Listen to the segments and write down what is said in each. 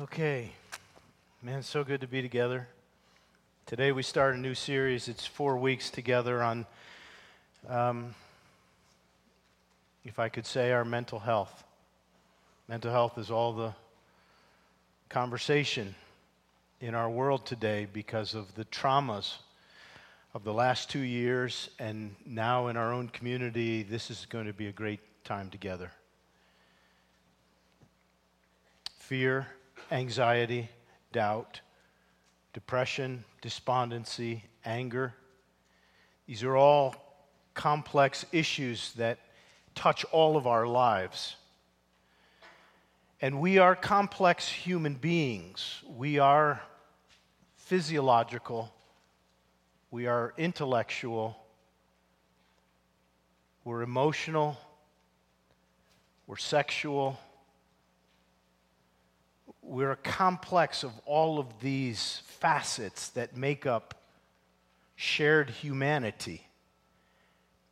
Okay. Man, it's so good to be together. Today we start a new series. It's four weeks together on, um, if I could say, our mental health. Mental health is all the conversation in our world today because of the traumas of the last two years, and now in our own community, this is going to be a great time together. Fear anxiety, doubt, depression, despondency, anger. These are all complex issues that touch all of our lives. And we are complex human beings. We are physiological. We are intellectual. We're emotional. We're sexual we're a complex of all of these facets that make up shared humanity.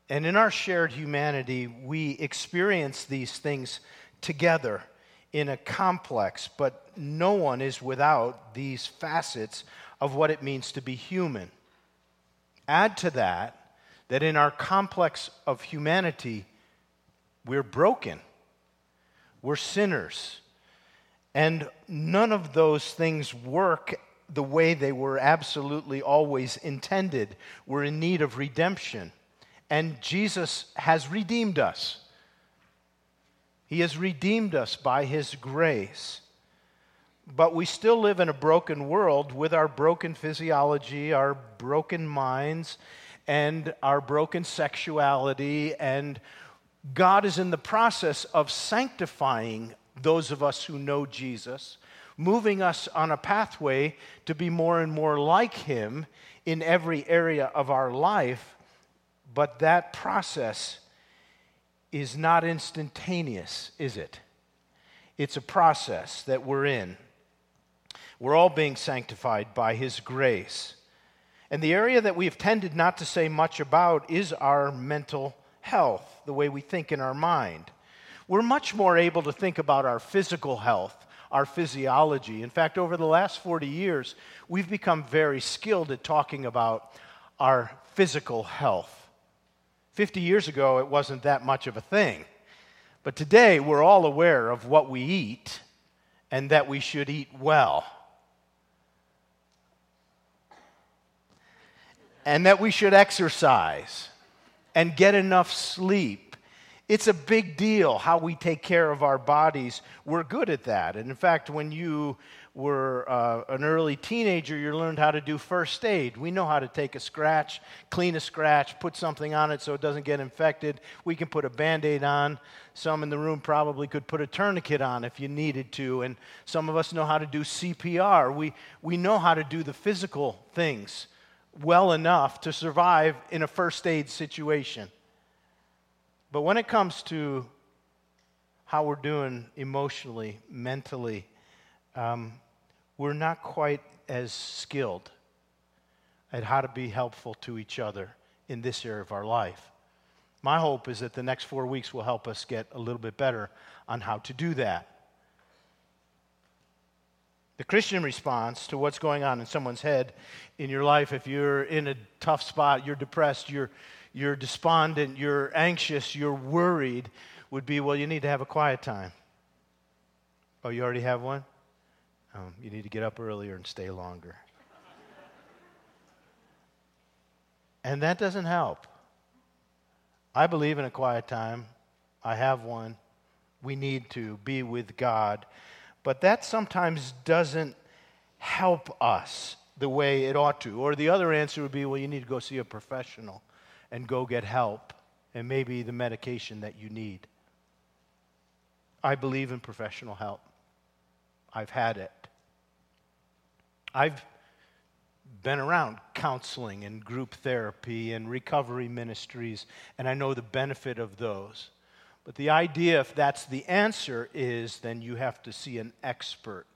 And in our shared humanity, we experience these things together in a complex, but no one is without these facets of what it means to be human. Add to that that in our complex of humanity, we're broken, we're sinners and none of those things work the way they were absolutely always intended. We're in need of redemption. And Jesus has redeemed us. He has redeemed us by His grace. But we still live in a broken world with our broken physiology, our broken minds, and our broken sexuality. And God is in the process of sanctifying those of us who know Jesus, moving us on a pathway to be more and more like Him in every area of our life. But that process is not instantaneous, is it? It's a process that we're in. We're all being sanctified by His grace. And the area that we've tended not to say much about is our mental health, the way we think in our mind we're much more able to think about our physical health, our physiology. In fact, over the last 40 years, we've become very skilled at talking about our physical health. 50 years ago, it wasn't that much of a thing. But today, we're all aware of what we eat and that we should eat well. And that we should exercise and get enough sleep it's a big deal how we take care of our bodies. We're good at that. And in fact, when you were uh, an early teenager, you learned how to do first aid. We know how to take a scratch, clean a scratch, put something on it so it doesn't get infected. We can put a band aid on. Some in the room probably could put a tourniquet on if you needed to. And some of us know how to do CPR. We, we know how to do the physical things well enough to survive in a first aid situation. But when it comes to how we're doing emotionally, mentally, um, we're not quite as skilled at how to be helpful to each other in this area of our life. My hope is that the next four weeks will help us get a little bit better on how to do that. The Christian response to what's going on in someone's head in your life, if you're in a tough spot, you're depressed, you're, you're despondent, you're anxious, you're worried, would be well, you need to have a quiet time. Oh, you already have one? Um, you need to get up earlier and stay longer. and that doesn't help. I believe in a quiet time. I have one. We need to be with God. But that sometimes doesn't help us the way it ought to. Or the other answer would be well, you need to go see a professional and go get help and maybe the medication that you need. I believe in professional help. I've had it. I've been around counseling and group therapy and recovery ministries, and I know the benefit of those. But the idea, if that's the answer, is then you have to see an expert.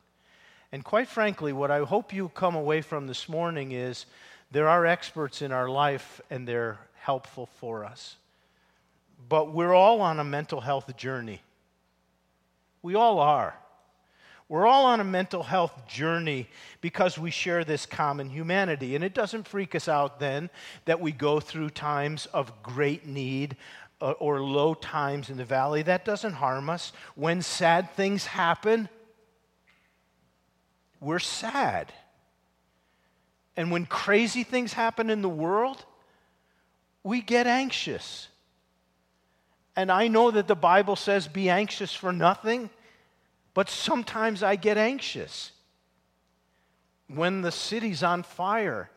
And quite frankly, what I hope you come away from this morning is there are experts in our life, and they're helpful for us. But we're all on a mental health journey. We all are. We're all on a mental health journey because we share this common humanity. And it doesn't freak us out then that we go through times of great need uh, or low times in the valley. That doesn't harm us. When sad things happen, we're sad. And when crazy things happen in the world, we get anxious. And I know that the Bible says, be anxious for nothing, but sometimes I get anxious. When the city's on fire,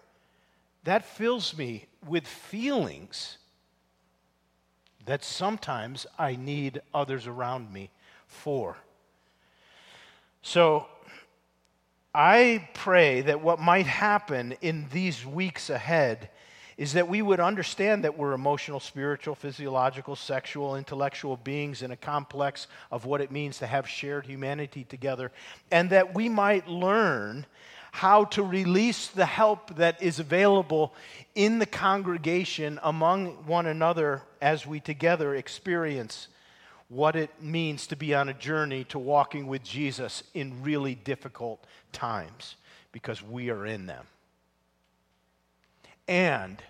that fills me with feelings that sometimes I need others around me for. So I pray that what might happen in these weeks ahead is that we would understand that we're emotional, spiritual, physiological, sexual, intellectual beings in a complex of what it means to have shared humanity together, and that we might learn how to release the help that is available in the congregation among one another as we together experience what it means to be on a journey to walking with Jesus in really difficult times because we are in them. And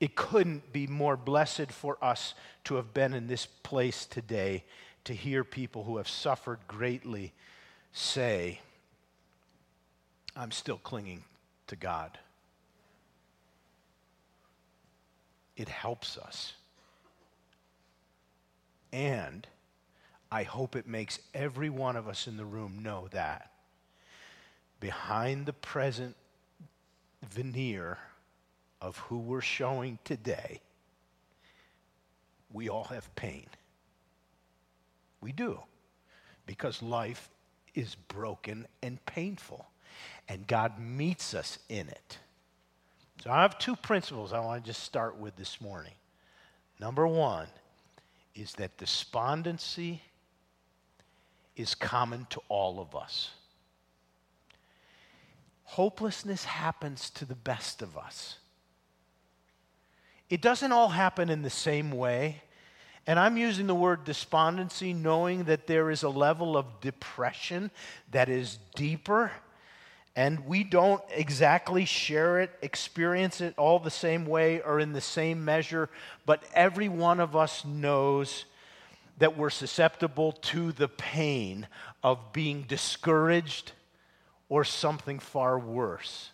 it couldn't be more blessed for us to have been in this place today to hear people who have suffered greatly say, I'm still clinging to God. It helps us. And I hope it makes every one of us in the room know that behind the present veneer of who we're showing today, we all have pain. We do. Because life is broken and painful. And God meets us in it. So I have two principles I want to just start with this morning. Number one is that despondency is common to all of us. Hopelessness happens to the best of us. It doesn't all happen in the same way. And I'm using the word despondency knowing that there is a level of depression that is deeper and we don't exactly share it, experience it all the same way or in the same measure, but every one of us knows that we're susceptible to the pain of being discouraged or something far worse.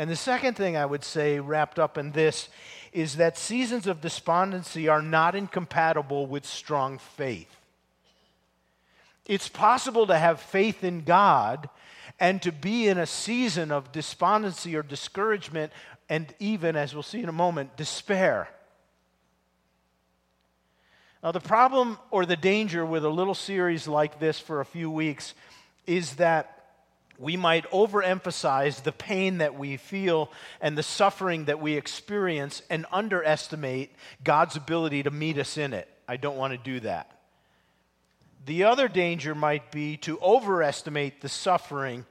And the second thing I would say, wrapped up in this, is that seasons of despondency are not incompatible with strong faith. It's possible to have faith in God and to be in a season of despondency or discouragement, and even, as we'll see in a moment, despair. Now, the problem or the danger with a little series like this for a few weeks is that we might overemphasize the pain that we feel and the suffering that we experience and underestimate God's ability to meet us in it. I don't want to do that. The other danger might be to overestimate the suffering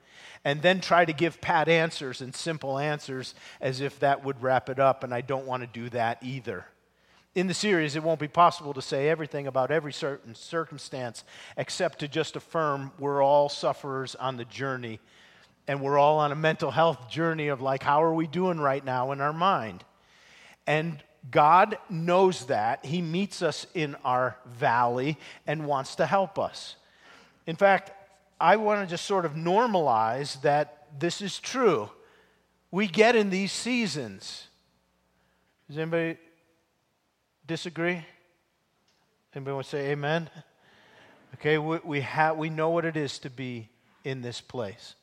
and then try to give pat answers and simple answers as if that would wrap it up, and I don't want to do that either. In the series, it won't be possible to say everything about every certain circumstance except to just affirm we're all sufferers on the journey and we're all on a mental health journey of like, how are we doing right now in our mind? And God knows that. He meets us in our valley and wants to help us. In fact, I want to just sort of normalize that this is true. We get in these seasons. Does anybody disagree? Anybody want to say amen? Okay, we, we, have, we know what it is to be in this place.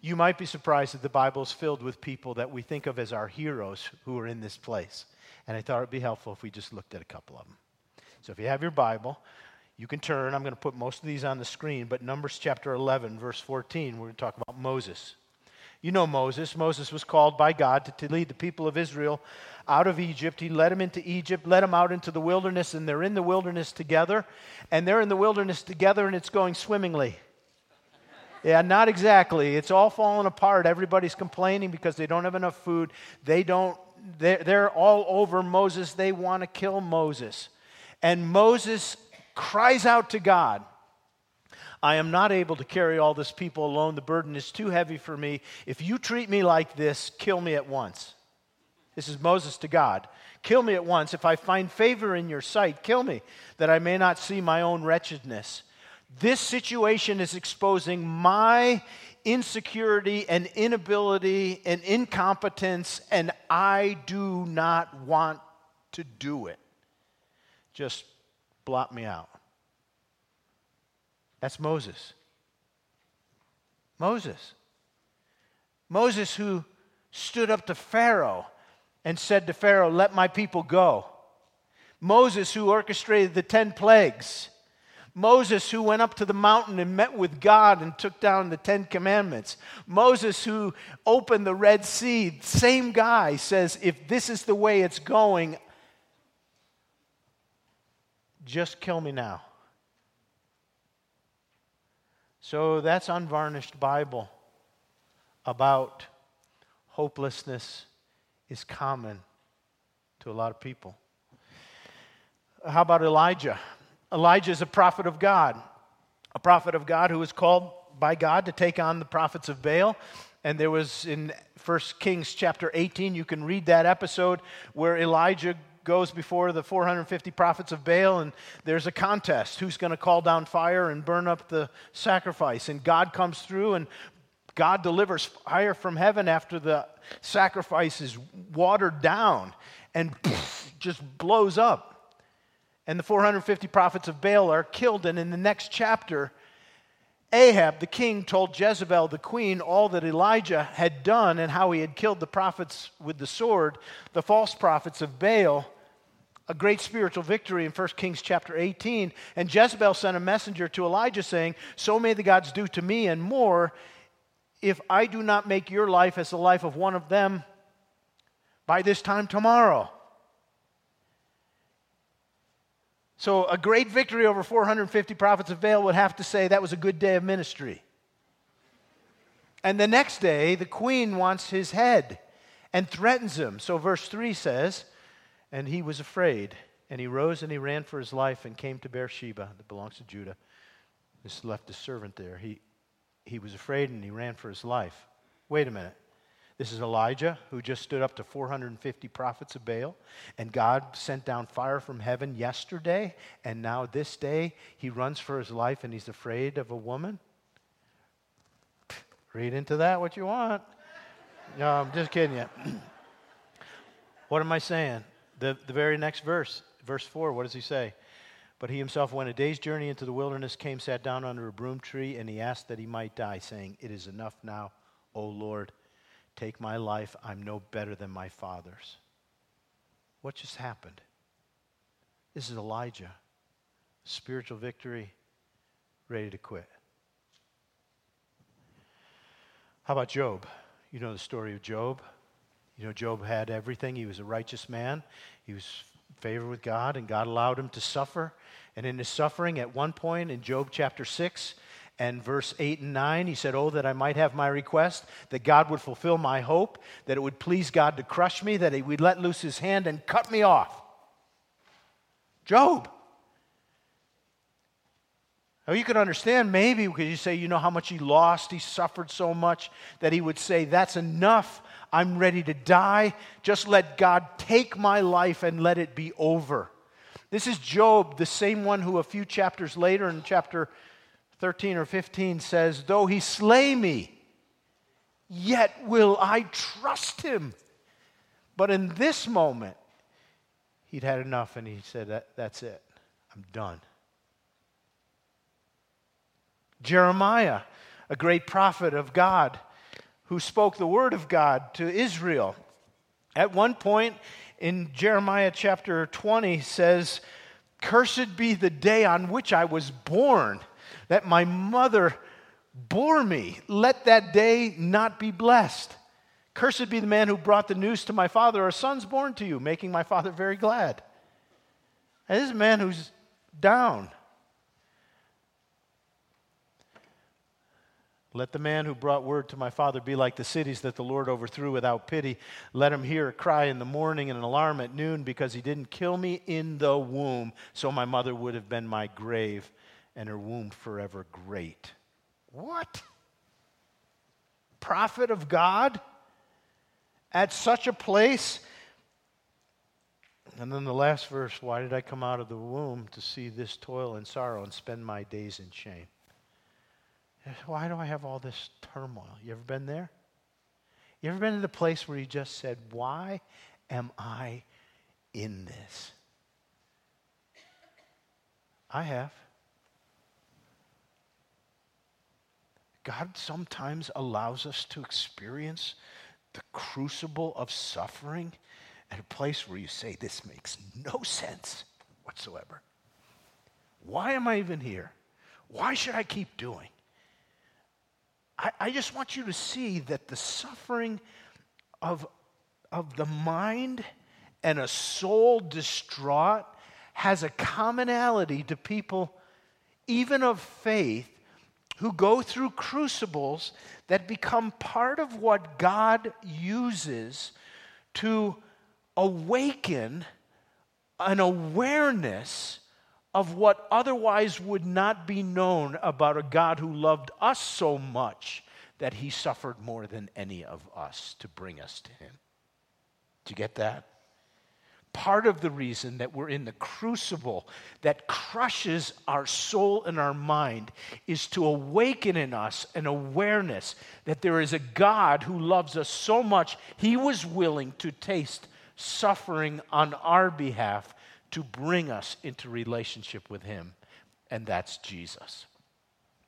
You might be surprised that the Bible is filled with people that we think of as our heroes who are in this place. And I thought it would be helpful if we just looked at a couple of them. So if you have your Bible, you can turn. I'm going to put most of these on the screen, but Numbers chapter 11, verse 14, we're going to talk about Moses. You know Moses. Moses was called by God to, to lead the people of Israel out of Egypt. He led them into Egypt, led them out into the wilderness, and they're in the wilderness together. And they're in the wilderness together, and it's going swimmingly. Yeah, not exactly. It's all falling apart. Everybody's complaining because they don't have enough food. They don't, they're, they're all over Moses. They want to kill Moses. And Moses cries out to God, I am not able to carry all this people alone. The burden is too heavy for me. If you treat me like this, kill me at once. This is Moses to God. Kill me at once. If I find favor in your sight, kill me, that I may not see my own wretchedness. This situation is exposing my insecurity and inability and incompetence, and I do not want to do it. Just blot me out. That's Moses. Moses. Moses, who stood up to Pharaoh and said to Pharaoh, Let my people go. Moses, who orchestrated the 10 plagues. Moses, who went up to the mountain and met with God and took down the Ten Commandments. Moses, who opened the Red Sea. Same guy says, If this is the way it's going, just kill me now. So that's unvarnished Bible about hopelessness is common to a lot of people. How about Elijah? Elijah is a prophet of God, a prophet of God who was called by God to take on the prophets of Baal. And there was in 1 Kings chapter 18, you can read that episode where Elijah goes before the 450 prophets of Baal, and there's a contest who's going to call down fire and burn up the sacrifice. And God comes through, and God delivers fire from heaven after the sacrifice is watered down and just blows up. And the 450 prophets of Baal are killed. And in the next chapter, Ahab, the king, told Jezebel, the queen, all that Elijah had done and how he had killed the prophets with the sword, the false prophets of Baal. A great spiritual victory in 1 Kings chapter 18. And Jezebel sent a messenger to Elijah saying, So may the gods do to me and more if I do not make your life as the life of one of them by this time tomorrow. So, a great victory over 450 prophets of Baal would have to say that was a good day of ministry. And the next day, the queen wants his head and threatens him. So, verse 3 says, And he was afraid, and he rose and he ran for his life and came to Beersheba, that belongs to Judah. This left a servant there. He, he was afraid and he ran for his life. Wait a minute. This is Elijah, who just stood up to 450 prophets of Baal, and God sent down fire from heaven yesterday, and now this day he runs for his life and he's afraid of a woman? Read into that what you want. No, I'm just kidding you. what am I saying? The, the very next verse, verse 4, what does he say? But he himself went a day's journey into the wilderness, came, sat down under a broom tree, and he asked that he might die, saying, It is enough now, O Lord Take my life. I'm no better than my father's. What just happened? This is Elijah. Spiritual victory, ready to quit. How about Job? You know the story of Job. You know, Job had everything. He was a righteous man. He was favored with God, and God allowed him to suffer. And in his suffering, at one point in Job chapter 6, and verse 8 and 9, he said, Oh, that I might have my request, that God would fulfill my hope, that it would please God to crush me, that he would let loose his hand and cut me off. Job. Now, you could understand maybe because you say, you know how much he lost, he suffered so much, that he would say, That's enough. I'm ready to die. Just let God take my life and let it be over. This is Job, the same one who a few chapters later in chapter 13 or 15 says, Though he slay me, yet will I trust him. But in this moment, he'd had enough and he said, that, That's it. I'm done. Jeremiah, a great prophet of God who spoke the word of God to Israel. At one point in Jeremiah chapter 20 says, Cursed be the day on which I was born that my mother bore me. Let that day not be blessed. Cursed be the man who brought the news to my father, a son's born to you, making my father very glad. And this is a man who's down. Let the man who brought word to my father be like the cities that the Lord overthrew without pity. Let him hear a cry in the morning and an alarm at noon because he didn't kill me in the womb, so my mother would have been my grave and her womb forever great. What? Prophet of God? At such a place? And then the last verse why did I come out of the womb to see this toil and sorrow and spend my days in shame? Why do I have all this turmoil? You ever been there? You ever been in the place where you just said, Why am I in this? I have. God sometimes allows us to experience the crucible of suffering at a place where you say, This makes no sense whatsoever. Why am I even here? Why should I keep doing? I, I just want you to see that the suffering of, of the mind and a soul distraught has a commonality to people, even of faith, who go through crucibles that become part of what God uses to awaken an awareness of what otherwise would not be known about a God who loved us so much that he suffered more than any of us to bring us to him. Do you get that? Part of the reason that we're in the crucible that crushes our soul and our mind is to awaken in us an awareness that there is a God who loves us so much, he was willing to taste suffering on our behalf to bring us into relationship with Him, and that's Jesus,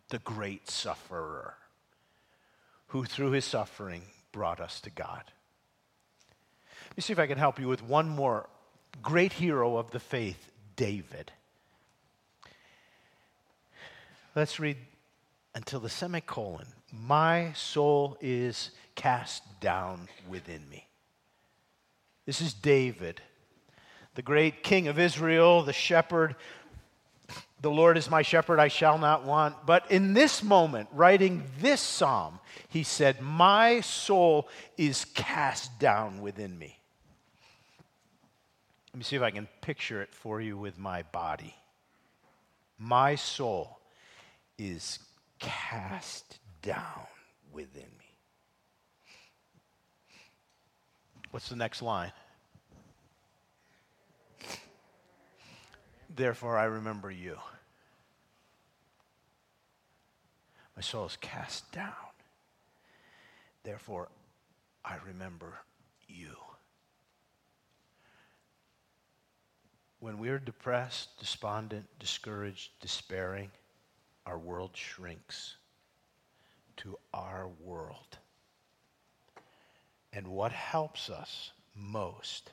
the great sufferer, who through His suffering brought us to God. Let me see if I can help you with one more great hero of the faith, David. Let's read until the semicolon. My soul is cast down within me. This is David the great king of Israel, the shepherd. The Lord is my shepherd, I shall not want. But in this moment, writing this psalm, he said, My soul is cast down within me. Let me see if I can picture it for you with my body. My soul is cast down within me. What's the next line? Therefore, I remember you. My soul is cast down. Therefore, I remember you. When we're depressed, despondent, discouraged, despairing, our world shrinks to our world. And what helps us most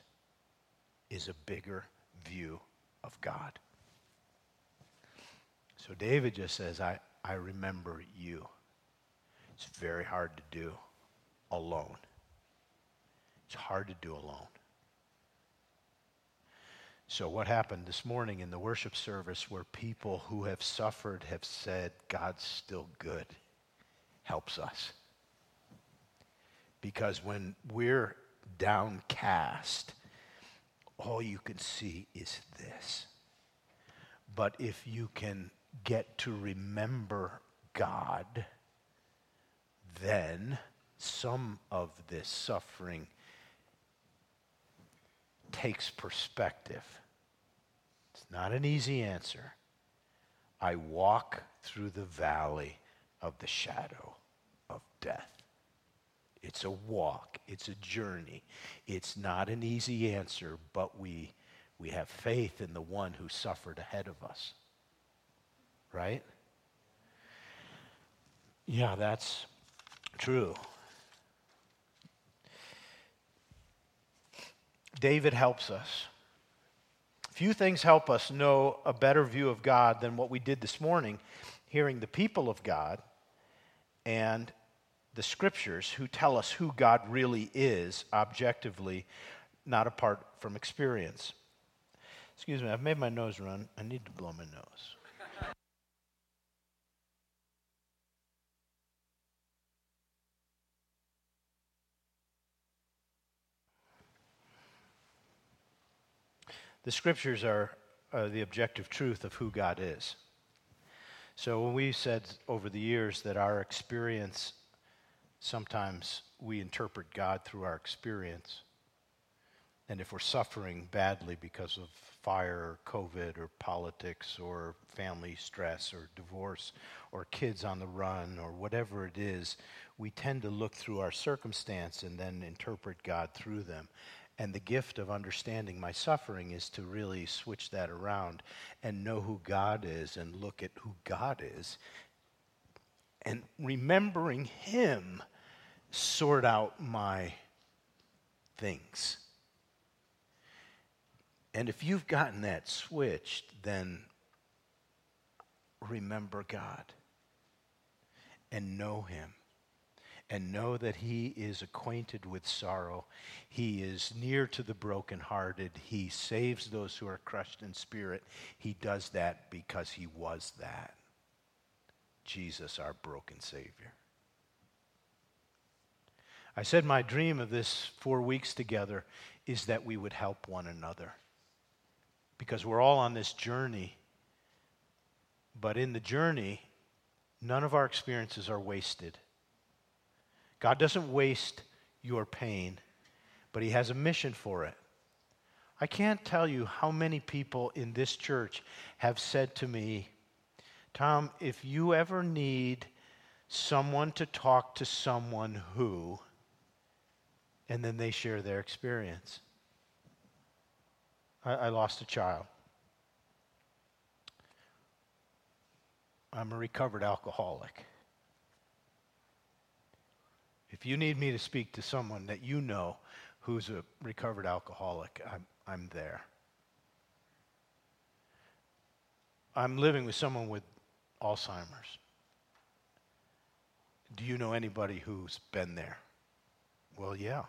is a bigger view of God. So David just says, I, I remember you. It's very hard to do alone. It's hard to do alone. So, what happened this morning in the worship service where people who have suffered have said, God's still good, helps us. Because when we're downcast, all you can see is this. But if you can get to remember God, then some of this suffering takes perspective. It's not an easy answer. I walk through the valley of the shadow of death. It's a walk, it's a journey. It's not an easy answer, but we, we have faith in the one who suffered ahead of us. Right? Yeah, that's true. David helps us. Few things help us know a better view of God than what we did this morning, hearing the people of God and the scriptures who tell us who God really is objectively, not apart from experience. Excuse me, I've made my nose run. I need to blow my nose. The scriptures are, are the objective truth of who God is. So when we said over the years that our experience, sometimes we interpret God through our experience. And if we're suffering badly because of fire or COVID or politics or family stress or divorce or kids on the run or whatever it is, we tend to look through our circumstance and then interpret God through them. And the gift of understanding my suffering is to really switch that around and know who God is and look at who God is. And remembering Him, sort out my things. And if you've gotten that switched, then remember God and know Him and know that He is acquainted with sorrow. He is near to the brokenhearted. He saves those who are crushed in spirit. He does that because He was that. Jesus, our broken Savior. I said my dream of this four weeks together is that we would help one another. Because we're all on this journey. But in the journey, none of our experiences are wasted. God doesn't waste your pain, but He has a mission for it. I can't tell you how many people in this church have said to me, Tom, if you ever need someone to talk to someone who, and then they share their experience. I, I lost a child. I'm a recovered alcoholic. If you need me to speak to someone that you know who's a recovered alcoholic, I'm, I'm there. I'm living with someone with Alzheimer's. Do you know anybody who's been there? Well, yeah.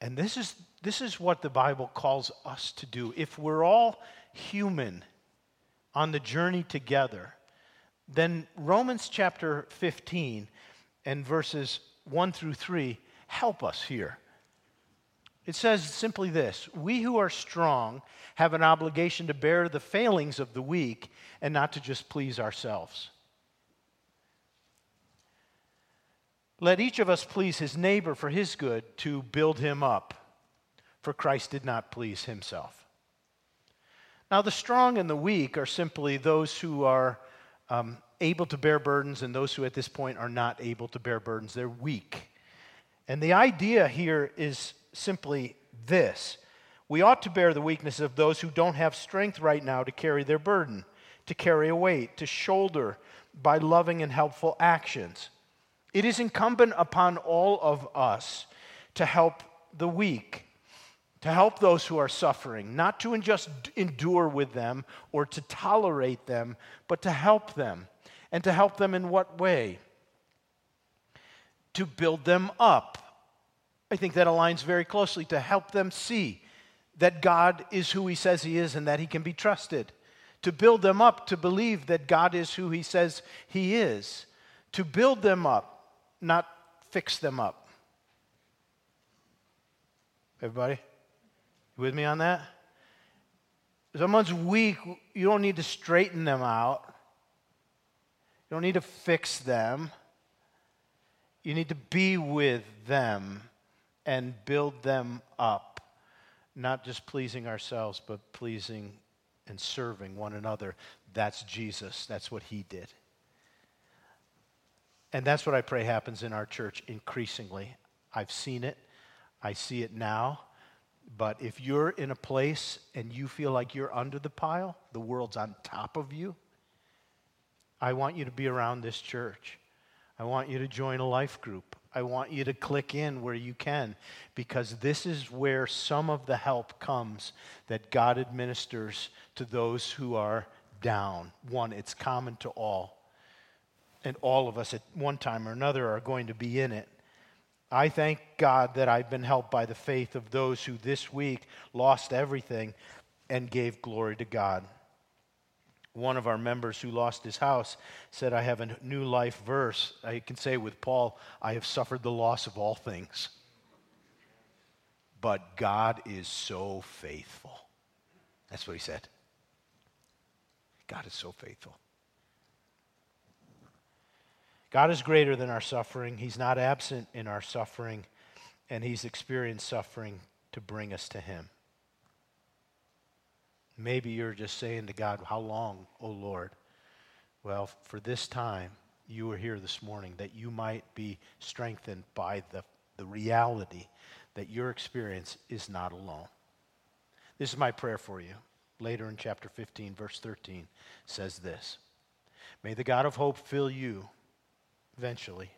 And this is, this is what the Bible calls us to do. If we're all human on the journey together, then Romans chapter 15 and verses 1 through 3 help us here. It says simply this We who are strong have an obligation to bear the failings of the weak and not to just please ourselves. Let each of us please his neighbor for his good to build him up, for Christ did not please himself. Now, the strong and the weak are simply those who are um, able to bear burdens and those who at this point are not able to bear burdens. They're weak. And the idea here is simply this we ought to bear the weakness of those who don't have strength right now to carry their burden, to carry a weight, to shoulder by loving and helpful actions. It is incumbent upon all of us to help the weak, to help those who are suffering, not to just endure with them or to tolerate them, but to help them. And to help them in what way? To build them up. I think that aligns very closely to help them see that God is who He says He is and that He can be trusted. To build them up to believe that God is who He says He is. To build them up, not fix them up. Everybody? You with me on that? Someone's weak, you don't need to straighten them out. You don't need to fix them. You need to be with them and build them up, not just pleasing ourselves, but pleasing and serving one another. That's Jesus. That's what he did. And that's what I pray happens in our church increasingly. I've seen it, I see it now. But if you're in a place and you feel like you're under the pile, the world's on top of you, I want you to be around this church. I want you to join a life group. I want you to click in where you can because this is where some of the help comes that God administers to those who are down. One, it's common to all. And all of us at one time or another are going to be in it. I thank God that I've been helped by the faith of those who this week lost everything and gave glory to God one of our members who lost his house said, I have a new life verse. I can say with Paul, I have suffered the loss of all things. But God is so faithful. That's what he said. God is so faithful. God is greater than our suffering. He's not absent in our suffering, and He's experienced suffering to bring us to Him. Maybe you're just saying to God, How long, O Lord? Well, for this time, you are here this morning that you might be strengthened by the, the reality that your experience is not alone. This is my prayer for you. Later in chapter 15, verse 13, says this May the God of hope fill you eventually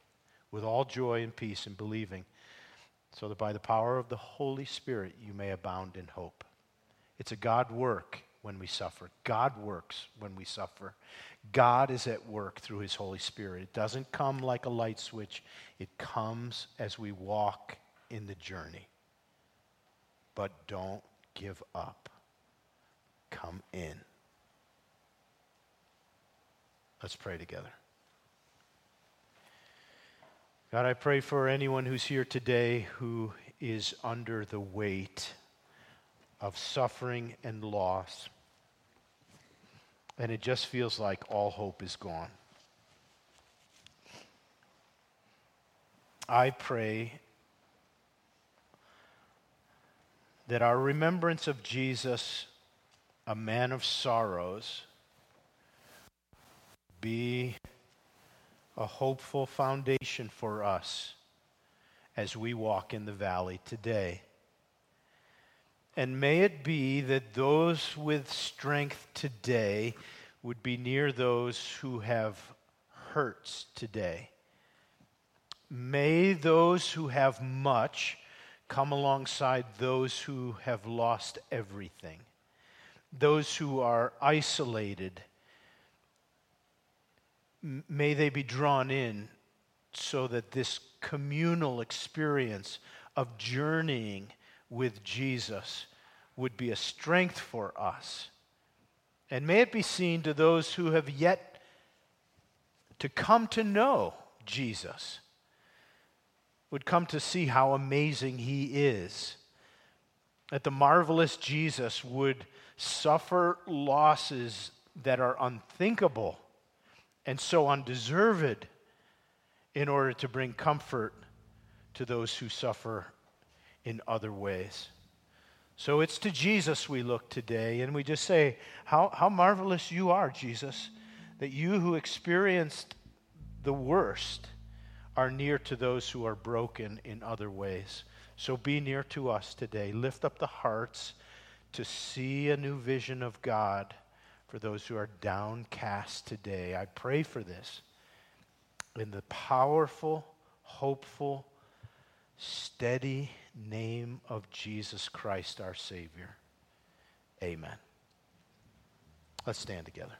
with all joy and peace in believing, so that by the power of the Holy Spirit you may abound in hope. It's a God work when we suffer. God works when we suffer. God is at work through his Holy Spirit. It doesn't come like a light switch, it comes as we walk in the journey. But don't give up. Come in. Let's pray together. God, I pray for anyone who's here today who is under the weight of suffering and loss. And it just feels like all hope is gone. I pray that our remembrance of Jesus, a man of sorrows, be a hopeful foundation for us as we walk in the valley today. And may it be that those with strength today would be near those who have hurts today. May those who have much come alongside those who have lost everything, those who are isolated may they be drawn in so that this communal experience of journeying with Jesus would be a strength for us. And may it be seen to those who have yet to come to know Jesus, would come to see how amazing he is. That the marvelous Jesus would suffer losses that are unthinkable and so undeserved in order to bring comfort to those who suffer in other ways. So it's to Jesus we look today, and we just say, How, how marvelous you are, Jesus, that you who experienced the worst are near to those who are broken in other ways. So be near to us today. Lift up the hearts to see a new vision of God for those who are downcast today. I pray for this in the powerful, hopeful, steady name of Jesus Christ, our Savior. Amen. Let's stand together.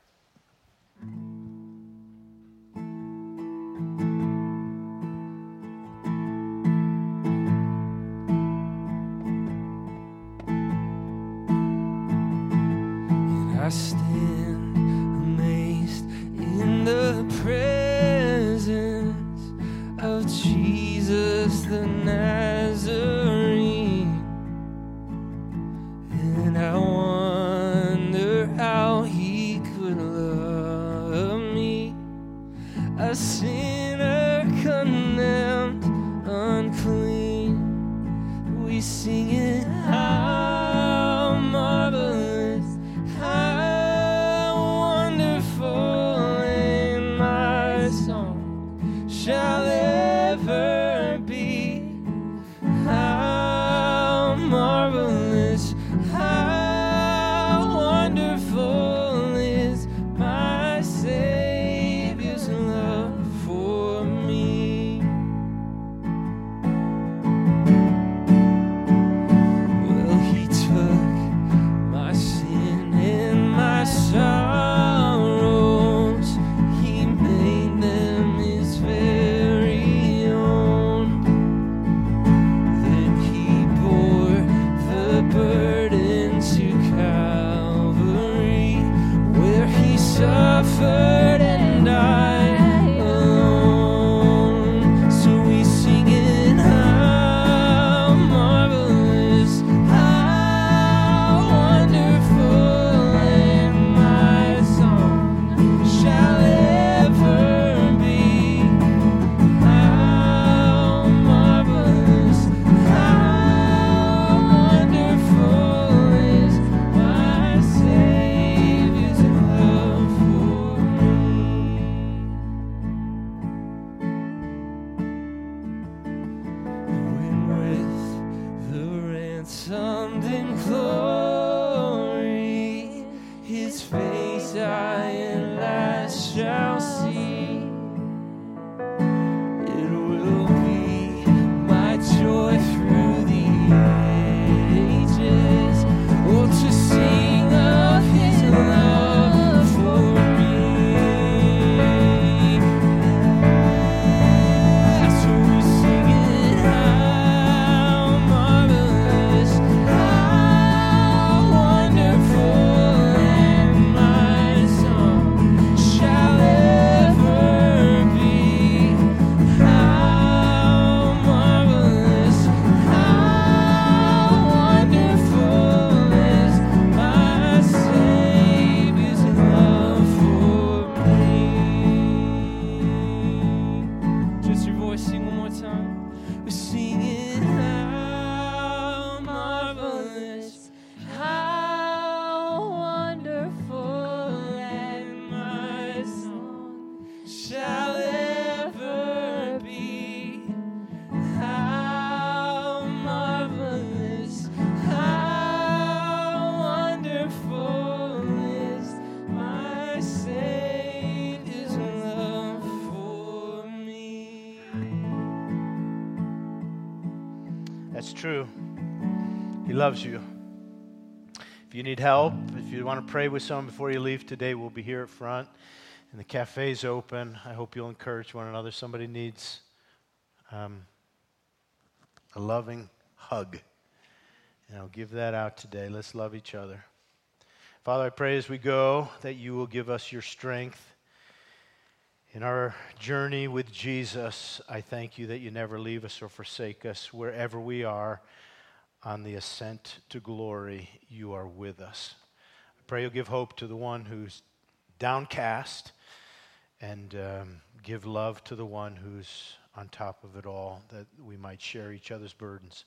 Loves you. If you need help, if you want to pray with someone before you leave today, we'll be here at front. And the cafe's open. I hope you'll encourage one another. Somebody needs um, a loving hug. And I'll give that out today. Let's love each other. Father, I pray as we go that you will give us your strength. In our journey with Jesus, I thank you that you never leave us or forsake us. Wherever we are on the ascent to glory, you are with us. I pray you'll give hope to the one who's downcast and um, give love to the one who's on top of it all, that we might share each other's burdens.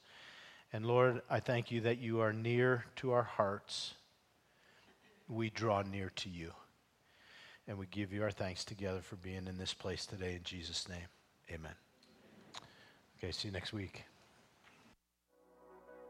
And Lord, I thank you that you are near to our hearts. We draw near to you. And we give you our thanks together for being in this place today in Jesus' name. Amen. Okay, see you next week.